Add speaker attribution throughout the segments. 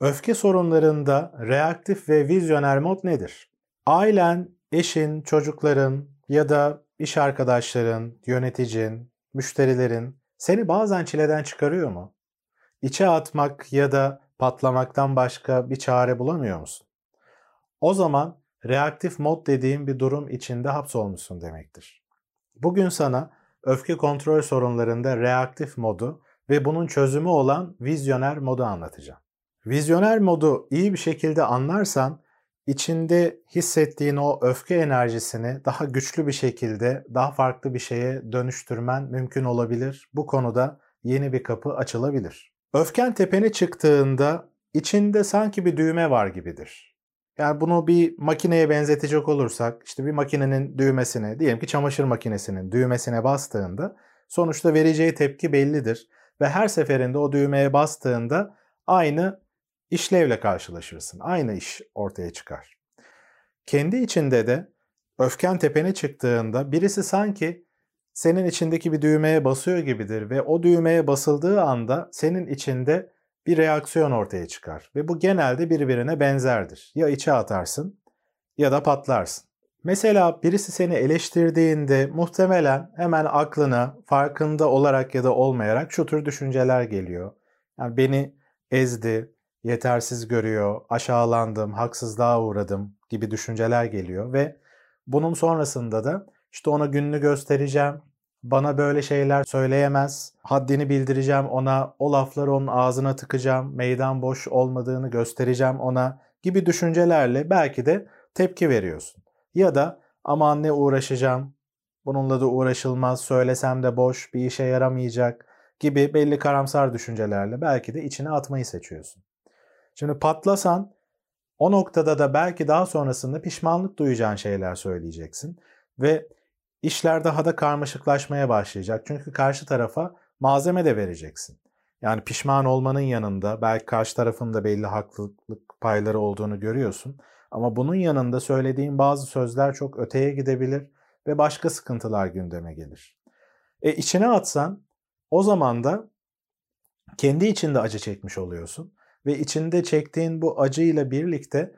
Speaker 1: Öfke sorunlarında reaktif ve vizyoner mod nedir? Ailen, eşin, çocukların ya da iş arkadaşların, yöneticin, müşterilerin seni bazen çileden çıkarıyor mu? İçe atmak ya da patlamaktan başka bir çare bulamıyor musun? O zaman reaktif mod dediğim bir durum içinde hapsolmuşsun demektir. Bugün sana öfke kontrol sorunlarında reaktif modu ve bunun çözümü olan vizyoner modu anlatacağım. Vizyoner modu iyi bir şekilde anlarsan içinde hissettiğin o öfke enerjisini daha güçlü bir şekilde daha farklı bir şeye dönüştürmen mümkün olabilir. Bu konuda yeni bir kapı açılabilir. Öfken tepene çıktığında içinde sanki bir düğme var gibidir. Yani bunu bir makineye benzetecek olursak işte bir makinenin düğmesine diyelim ki çamaşır makinesinin düğmesine bastığında sonuçta vereceği tepki bellidir. Ve her seferinde o düğmeye bastığında aynı işlevle karşılaşırsın. Aynı iş ortaya çıkar. Kendi içinde de öfken tepene çıktığında birisi sanki senin içindeki bir düğmeye basıyor gibidir ve o düğmeye basıldığı anda senin içinde bir reaksiyon ortaya çıkar ve bu genelde birbirine benzerdir. Ya içe atarsın ya da patlarsın. Mesela birisi seni eleştirdiğinde muhtemelen hemen aklına farkında olarak ya da olmayarak şu tür düşünceler geliyor. Yani beni ezdi, yetersiz görüyor, aşağılandım, haksızlığa uğradım gibi düşünceler geliyor ve bunun sonrasında da işte ona gününü göstereceğim, bana böyle şeyler söyleyemez, haddini bildireceğim ona, o lafları onun ağzına tıkacağım, meydan boş olmadığını göstereceğim ona gibi düşüncelerle belki de tepki veriyorsun. Ya da aman ne uğraşacağım, bununla da uğraşılmaz, söylesem de boş, bir işe yaramayacak gibi belli karamsar düşüncelerle belki de içine atmayı seçiyorsun. Şimdi patlasan o noktada da belki daha sonrasında pişmanlık duyacağın şeyler söyleyeceksin ve işler daha da karmaşıklaşmaya başlayacak. Çünkü karşı tarafa malzeme de vereceksin. Yani pişman olmanın yanında belki karşı tarafın da belli haklılık payları olduğunu görüyorsun. Ama bunun yanında söylediğin bazı sözler çok öteye gidebilir ve başka sıkıntılar gündeme gelir. E içine atsan o zaman da kendi içinde acı çekmiş oluyorsun ve içinde çektiğin bu acıyla birlikte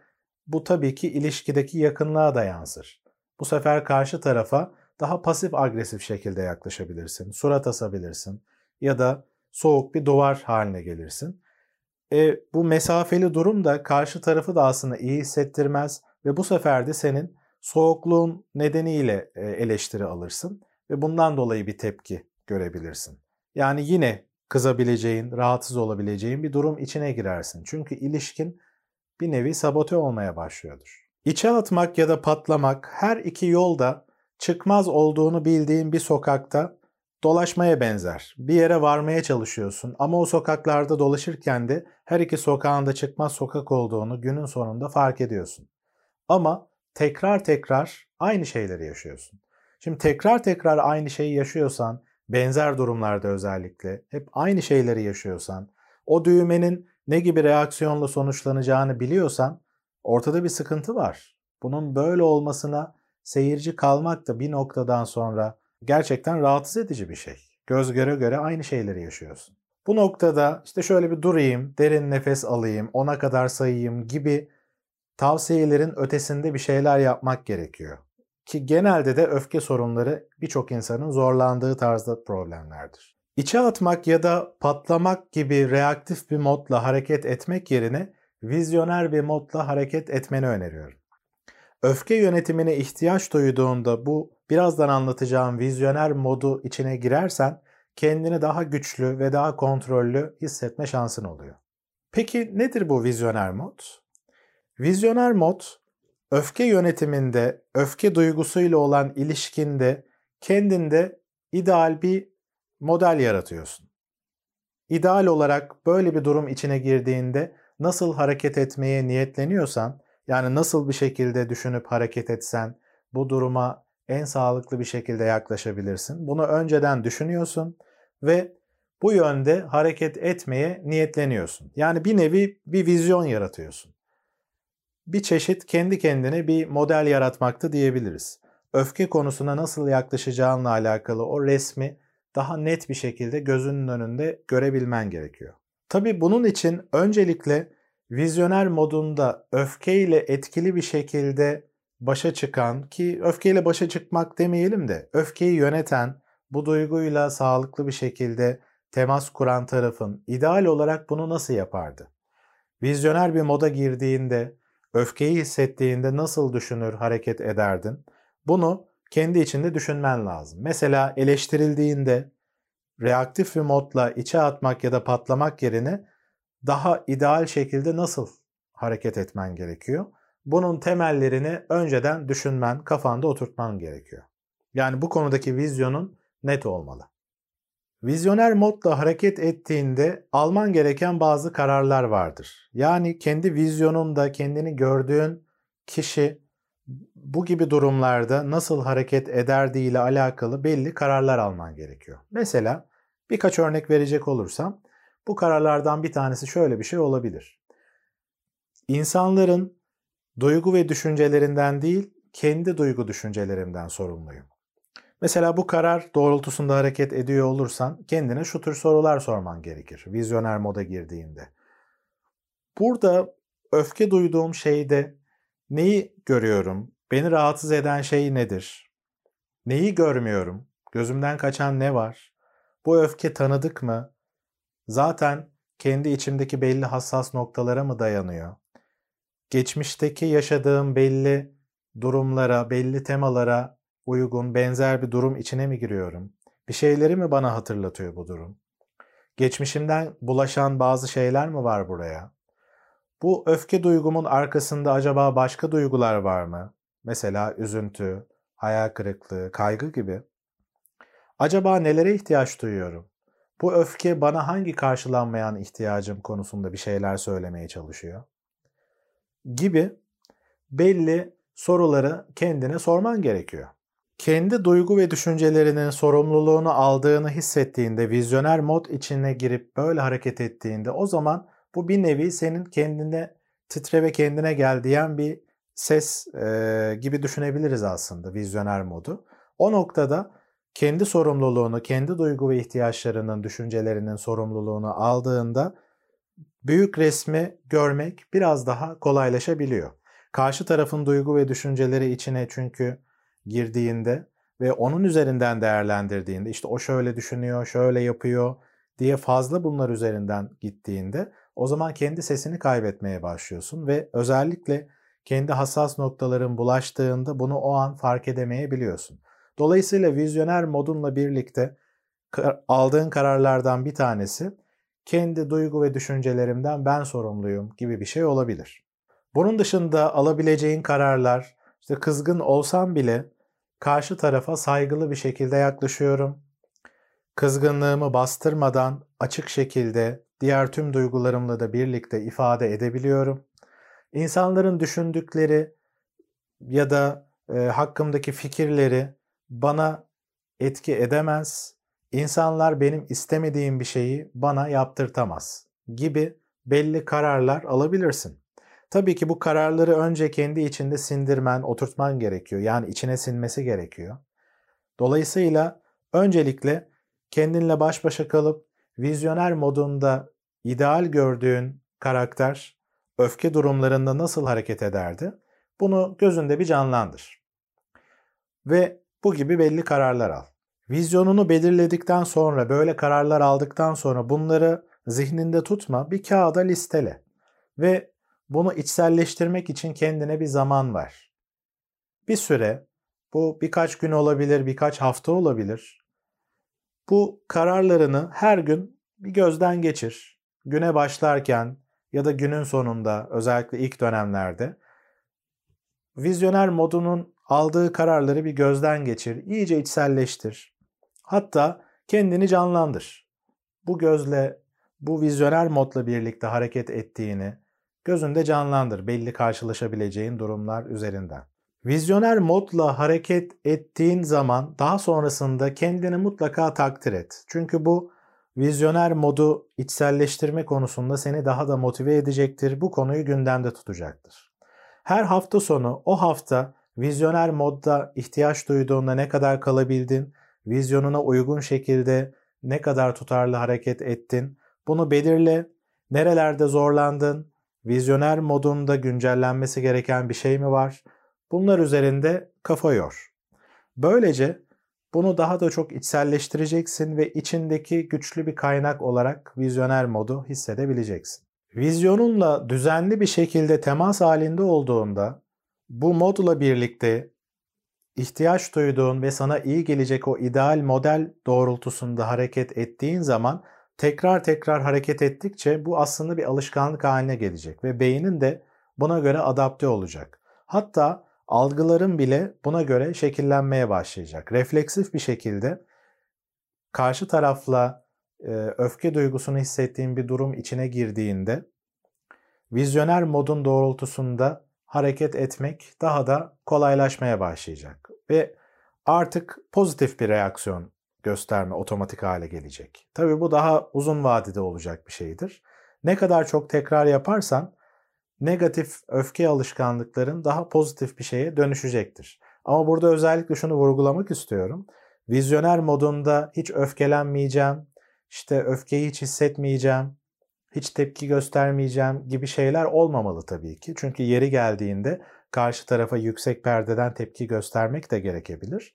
Speaker 1: bu tabii ki ilişkideki yakınlığa da yansır. Bu sefer karşı tarafa daha pasif agresif şekilde yaklaşabilirsin, surat asabilirsin ya da soğuk bir duvar haline gelirsin. E, bu mesafeli durum da karşı tarafı da aslında iyi hissettirmez ve bu sefer de senin soğukluğun nedeniyle e, eleştiri alırsın ve bundan dolayı bir tepki görebilirsin. Yani yine kızabileceğin, rahatsız olabileceğin bir durum içine girersin. Çünkü ilişkin bir nevi sabote olmaya başlıyordur. İçe atmak ya da patlamak her iki yolda çıkmaz olduğunu bildiğin bir sokakta dolaşmaya benzer. Bir yere varmaya çalışıyorsun ama o sokaklarda dolaşırken de her iki sokağın da çıkmaz sokak olduğunu günün sonunda fark ediyorsun. Ama tekrar tekrar aynı şeyleri yaşıyorsun. Şimdi tekrar tekrar aynı şeyi yaşıyorsan, benzer durumlarda özellikle hep aynı şeyleri yaşıyorsan, o düğmenin ne gibi reaksiyonla sonuçlanacağını biliyorsan ortada bir sıkıntı var. Bunun böyle olmasına seyirci kalmak da bir noktadan sonra gerçekten rahatsız edici bir şey. Göz göre göre aynı şeyleri yaşıyorsun. Bu noktada işte şöyle bir durayım, derin nefes alayım, ona kadar sayayım gibi tavsiyelerin ötesinde bir şeyler yapmak gerekiyor. Ki genelde de öfke sorunları birçok insanın zorlandığı tarzda problemlerdir. İçe atmak ya da patlamak gibi reaktif bir modla hareket etmek yerine vizyoner bir modla hareket etmeni öneriyorum. Öfke yönetimine ihtiyaç duyduğunda bu birazdan anlatacağım vizyoner modu içine girersen kendini daha güçlü ve daha kontrollü hissetme şansın oluyor. Peki nedir bu vizyoner mod? Vizyoner mod öfke yönetiminde, öfke duygusuyla olan ilişkinde kendinde ideal bir model yaratıyorsun. İdeal olarak böyle bir durum içine girdiğinde nasıl hareket etmeye niyetleniyorsan, yani nasıl bir şekilde düşünüp hareket etsen bu duruma en sağlıklı bir şekilde yaklaşabilirsin. Bunu önceden düşünüyorsun ve bu yönde hareket etmeye niyetleniyorsun. Yani bir nevi bir vizyon yaratıyorsun. Bir çeşit kendi kendine bir model yaratmakta diyebiliriz. Öfke konusuna nasıl yaklaşacağınla alakalı o resmi daha net bir şekilde gözünün önünde görebilmen gerekiyor. Tabii bunun için öncelikle vizyoner modunda öfkeyle etkili bir şekilde başa çıkan ki öfkeyle başa çıkmak demeyelim de öfkeyi yöneten, bu duyguyla sağlıklı bir şekilde temas kuran tarafın ideal olarak bunu nasıl yapardı? Vizyoner bir moda girdiğinde, öfkeyi hissettiğinde nasıl düşünür, hareket ederdin? Bunu kendi içinde düşünmen lazım. Mesela eleştirildiğinde reaktif bir modla içe atmak ya da patlamak yerine daha ideal şekilde nasıl hareket etmen gerekiyor? Bunun temellerini önceden düşünmen, kafanda oturtman gerekiyor. Yani bu konudaki vizyonun net olmalı. Vizyoner modla hareket ettiğinde alman gereken bazı kararlar vardır. Yani kendi vizyonunda kendini gördüğün kişi bu gibi durumlarda nasıl hareket ederdiği ile alakalı belli kararlar alman gerekiyor. Mesela birkaç örnek verecek olursam bu kararlardan bir tanesi şöyle bir şey olabilir. İnsanların duygu ve düşüncelerinden değil, kendi duygu düşüncelerimden sorumluyum. Mesela bu karar doğrultusunda hareket ediyor olursan kendine şu tür sorular sorman gerekir vizyoner moda girdiğinde. Burada öfke duyduğum şeyde neyi görüyorum? Beni rahatsız eden şey nedir? Neyi görmüyorum? Gözümden kaçan ne var? Bu öfke tanıdık mı? Zaten kendi içimdeki belli hassas noktalara mı dayanıyor? Geçmişteki yaşadığım belli durumlara, belli temalara uygun, benzer bir durum içine mi giriyorum? Bir şeyleri mi bana hatırlatıyor bu durum? Geçmişimden bulaşan bazı şeyler mi var buraya? Bu öfke duygumun arkasında acaba başka duygular var mı? Mesela üzüntü, hayal kırıklığı, kaygı gibi. Acaba nelere ihtiyaç duyuyorum? Bu öfke bana hangi karşılanmayan ihtiyacım konusunda bir şeyler söylemeye çalışıyor? Gibi belli soruları kendine sorman gerekiyor. Kendi duygu ve düşüncelerinin sorumluluğunu aldığını hissettiğinde, vizyoner mod içine girip böyle hareket ettiğinde o zaman bu bir nevi senin kendine titre ve kendine gel diyen bir ses e, gibi düşünebiliriz aslında vizyoner modu. O noktada kendi sorumluluğunu, kendi duygu ve ihtiyaçlarının, düşüncelerinin sorumluluğunu aldığında büyük resmi görmek biraz daha kolaylaşabiliyor. Karşı tarafın duygu ve düşünceleri içine çünkü girdiğinde ve onun üzerinden değerlendirdiğinde işte o şöyle düşünüyor, şöyle yapıyor diye fazla bunlar üzerinden gittiğinde o zaman kendi sesini kaybetmeye başlıyorsun ve özellikle kendi hassas noktaların bulaştığında bunu o an fark edemeyebiliyorsun. Dolayısıyla vizyoner modunla birlikte aldığın kararlardan bir tanesi kendi duygu ve düşüncelerimden ben sorumluyum gibi bir şey olabilir. Bunun dışında alabileceğin kararlar işte kızgın olsam bile karşı tarafa saygılı bir şekilde yaklaşıyorum. Kızgınlığımı bastırmadan açık şekilde diğer tüm duygularımla da birlikte ifade edebiliyorum. İnsanların düşündükleri ya da e, hakkımdaki fikirleri bana etki edemez. İnsanlar benim istemediğim bir şeyi bana yaptırtamaz gibi belli kararlar alabilirsin. Tabii ki bu kararları önce kendi içinde sindirmen, oturtman gerekiyor. Yani içine sinmesi gerekiyor. Dolayısıyla öncelikle kendinle baş başa kalıp vizyoner modunda ideal gördüğün karakter öfke durumlarında nasıl hareket ederdi? Bunu gözünde bir canlandır. Ve bu gibi belli kararlar al. Vizyonunu belirledikten sonra, böyle kararlar aldıktan sonra bunları zihninde tutma, bir kağıda listele. Ve bunu içselleştirmek için kendine bir zaman ver. Bir süre, bu birkaç gün olabilir, birkaç hafta olabilir. Bu kararlarını her gün bir gözden geçir. Güne başlarken ya da günün sonunda özellikle ilk dönemlerde vizyoner modunun aldığı kararları bir gözden geçir, iyice içselleştir. Hatta kendini canlandır. Bu gözle, bu vizyoner modla birlikte hareket ettiğini, gözünde canlandır belli karşılaşabileceğin durumlar üzerinden. Vizyoner modla hareket ettiğin zaman daha sonrasında kendini mutlaka takdir et. Çünkü bu vizyoner modu içselleştirme konusunda seni daha da motive edecektir. Bu konuyu gündemde tutacaktır. Her hafta sonu o hafta vizyoner modda ihtiyaç duyduğunda ne kadar kalabildin, vizyonuna uygun şekilde ne kadar tutarlı hareket ettin, bunu belirle, nerelerde zorlandın, Vizyoner modunda güncellenmesi gereken bir şey mi var? Bunlar üzerinde kafa yor. Böylece bunu daha da çok içselleştireceksin ve içindeki güçlü bir kaynak olarak vizyoner modu hissedebileceksin. Vizyonunla düzenli bir şekilde temas halinde olduğunda bu modla birlikte ihtiyaç duyduğun ve sana iyi gelecek o ideal model doğrultusunda hareket ettiğin zaman tekrar tekrar hareket ettikçe bu aslında bir alışkanlık haline gelecek ve beynin de buna göre adapte olacak. Hatta algıların bile buna göre şekillenmeye başlayacak. Refleksif bir şekilde karşı tarafla e, öfke duygusunu hissettiğin bir durum içine girdiğinde vizyoner modun doğrultusunda hareket etmek daha da kolaylaşmaya başlayacak ve artık pozitif bir reaksiyon gösterme otomatik hale gelecek. Tabii bu daha uzun vadede olacak bir şeydir. Ne kadar çok tekrar yaparsan negatif öfke alışkanlıkların daha pozitif bir şeye dönüşecektir. Ama burada özellikle şunu vurgulamak istiyorum. Vizyoner modunda hiç öfkelenmeyeceğim, işte öfkeyi hiç hissetmeyeceğim, hiç tepki göstermeyeceğim gibi şeyler olmamalı tabii ki. Çünkü yeri geldiğinde karşı tarafa yüksek perdeden tepki göstermek de gerekebilir.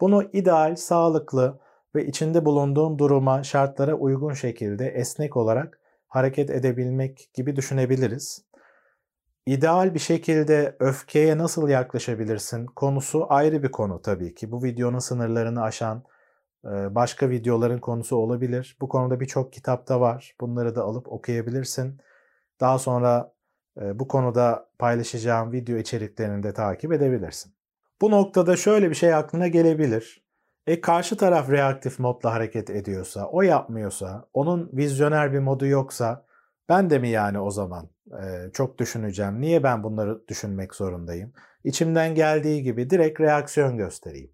Speaker 1: Bunu ideal, sağlıklı ve içinde bulunduğum duruma, şartlara uygun şekilde esnek olarak hareket edebilmek gibi düşünebiliriz. İdeal bir şekilde öfkeye nasıl yaklaşabilirsin konusu ayrı bir konu tabii ki. Bu videonun sınırlarını aşan başka videoların konusu olabilir. Bu konuda birçok kitap da var. Bunları da alıp okuyabilirsin. Daha sonra bu konuda paylaşacağım video içeriklerini de takip edebilirsin. Bu noktada şöyle bir şey aklına gelebilir. E karşı taraf reaktif modla hareket ediyorsa, o yapmıyorsa, onun vizyoner bir modu yoksa ben de mi yani o zaman e, çok düşüneceğim? Niye ben bunları düşünmek zorundayım? İçimden geldiği gibi direkt reaksiyon göstereyim.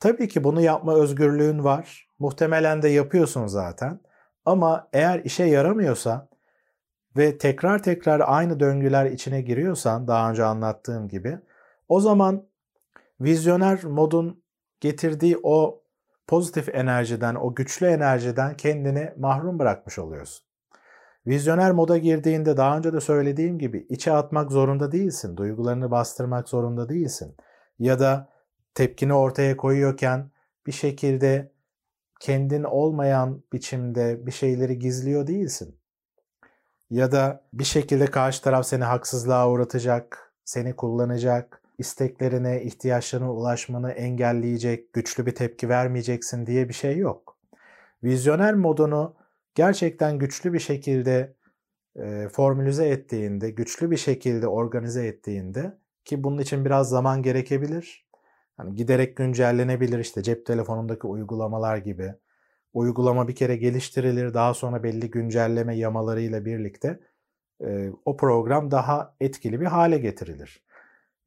Speaker 1: Tabii ki bunu yapma özgürlüğün var. Muhtemelen de yapıyorsun zaten. Ama eğer işe yaramıyorsa ve tekrar tekrar aynı döngüler içine giriyorsan daha önce anlattığım gibi o zaman vizyoner modun getirdiği o pozitif enerjiden, o güçlü enerjiden kendini mahrum bırakmış oluyorsun. Vizyoner moda girdiğinde daha önce de söylediğim gibi içe atmak zorunda değilsin, duygularını bastırmak zorunda değilsin. Ya da tepkini ortaya koyuyorken bir şekilde kendin olmayan biçimde bir şeyleri gizliyor değilsin. Ya da bir şekilde karşı taraf seni haksızlığa uğratacak, seni kullanacak, isteklerine, ihtiyaçlarına ulaşmanı engelleyecek, güçlü bir tepki vermeyeceksin diye bir şey yok. Vizyoner modunu gerçekten güçlü bir şekilde e, formülize ettiğinde, güçlü bir şekilde organize ettiğinde ki bunun için biraz zaman gerekebilir. Yani giderek güncellenebilir işte cep telefonundaki uygulamalar gibi. Uygulama bir kere geliştirilir, daha sonra belli güncelleme yamalarıyla birlikte e, o program daha etkili bir hale getirilir.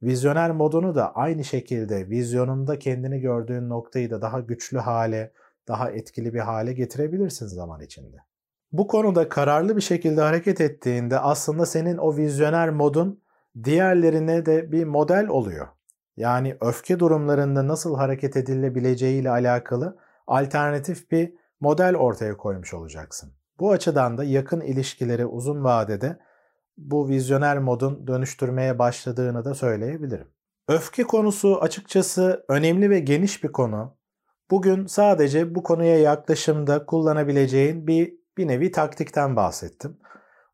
Speaker 1: Vizyoner modunu da aynı şekilde vizyonunda kendini gördüğün noktayı da daha güçlü hale, daha etkili bir hale getirebilirsin zaman içinde. Bu konuda kararlı bir şekilde hareket ettiğinde aslında senin o vizyoner modun diğerlerine de bir model oluyor. Yani öfke durumlarında nasıl hareket edilebileceği ile alakalı alternatif bir model ortaya koymuş olacaksın. Bu açıdan da yakın ilişkileri uzun vadede bu vizyoner modun dönüştürmeye başladığını da söyleyebilirim. Öfke konusu açıkçası önemli ve geniş bir konu. Bugün sadece bu konuya yaklaşımda kullanabileceğin bir bir nevi taktikten bahsettim.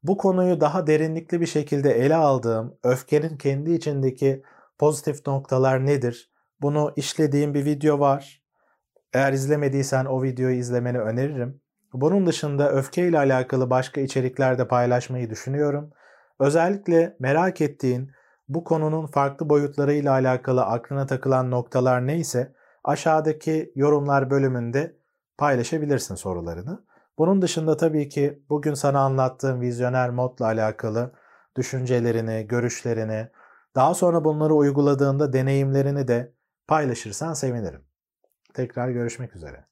Speaker 1: Bu konuyu daha derinlikli bir şekilde ele aldığım öfkenin kendi içindeki pozitif noktalar nedir? Bunu işlediğim bir video var. Eğer izlemediysen o videoyu izlemeni öneririm. Bunun dışında öfke ile alakalı başka içerikler de paylaşmayı düşünüyorum. Özellikle merak ettiğin bu konunun farklı boyutlarıyla alakalı aklına takılan noktalar neyse aşağıdaki yorumlar bölümünde paylaşabilirsin sorularını. Bunun dışında tabii ki bugün sana anlattığım vizyoner modla alakalı düşüncelerini, görüşlerini, daha sonra bunları uyguladığında deneyimlerini de paylaşırsan sevinirim. Tekrar görüşmek üzere.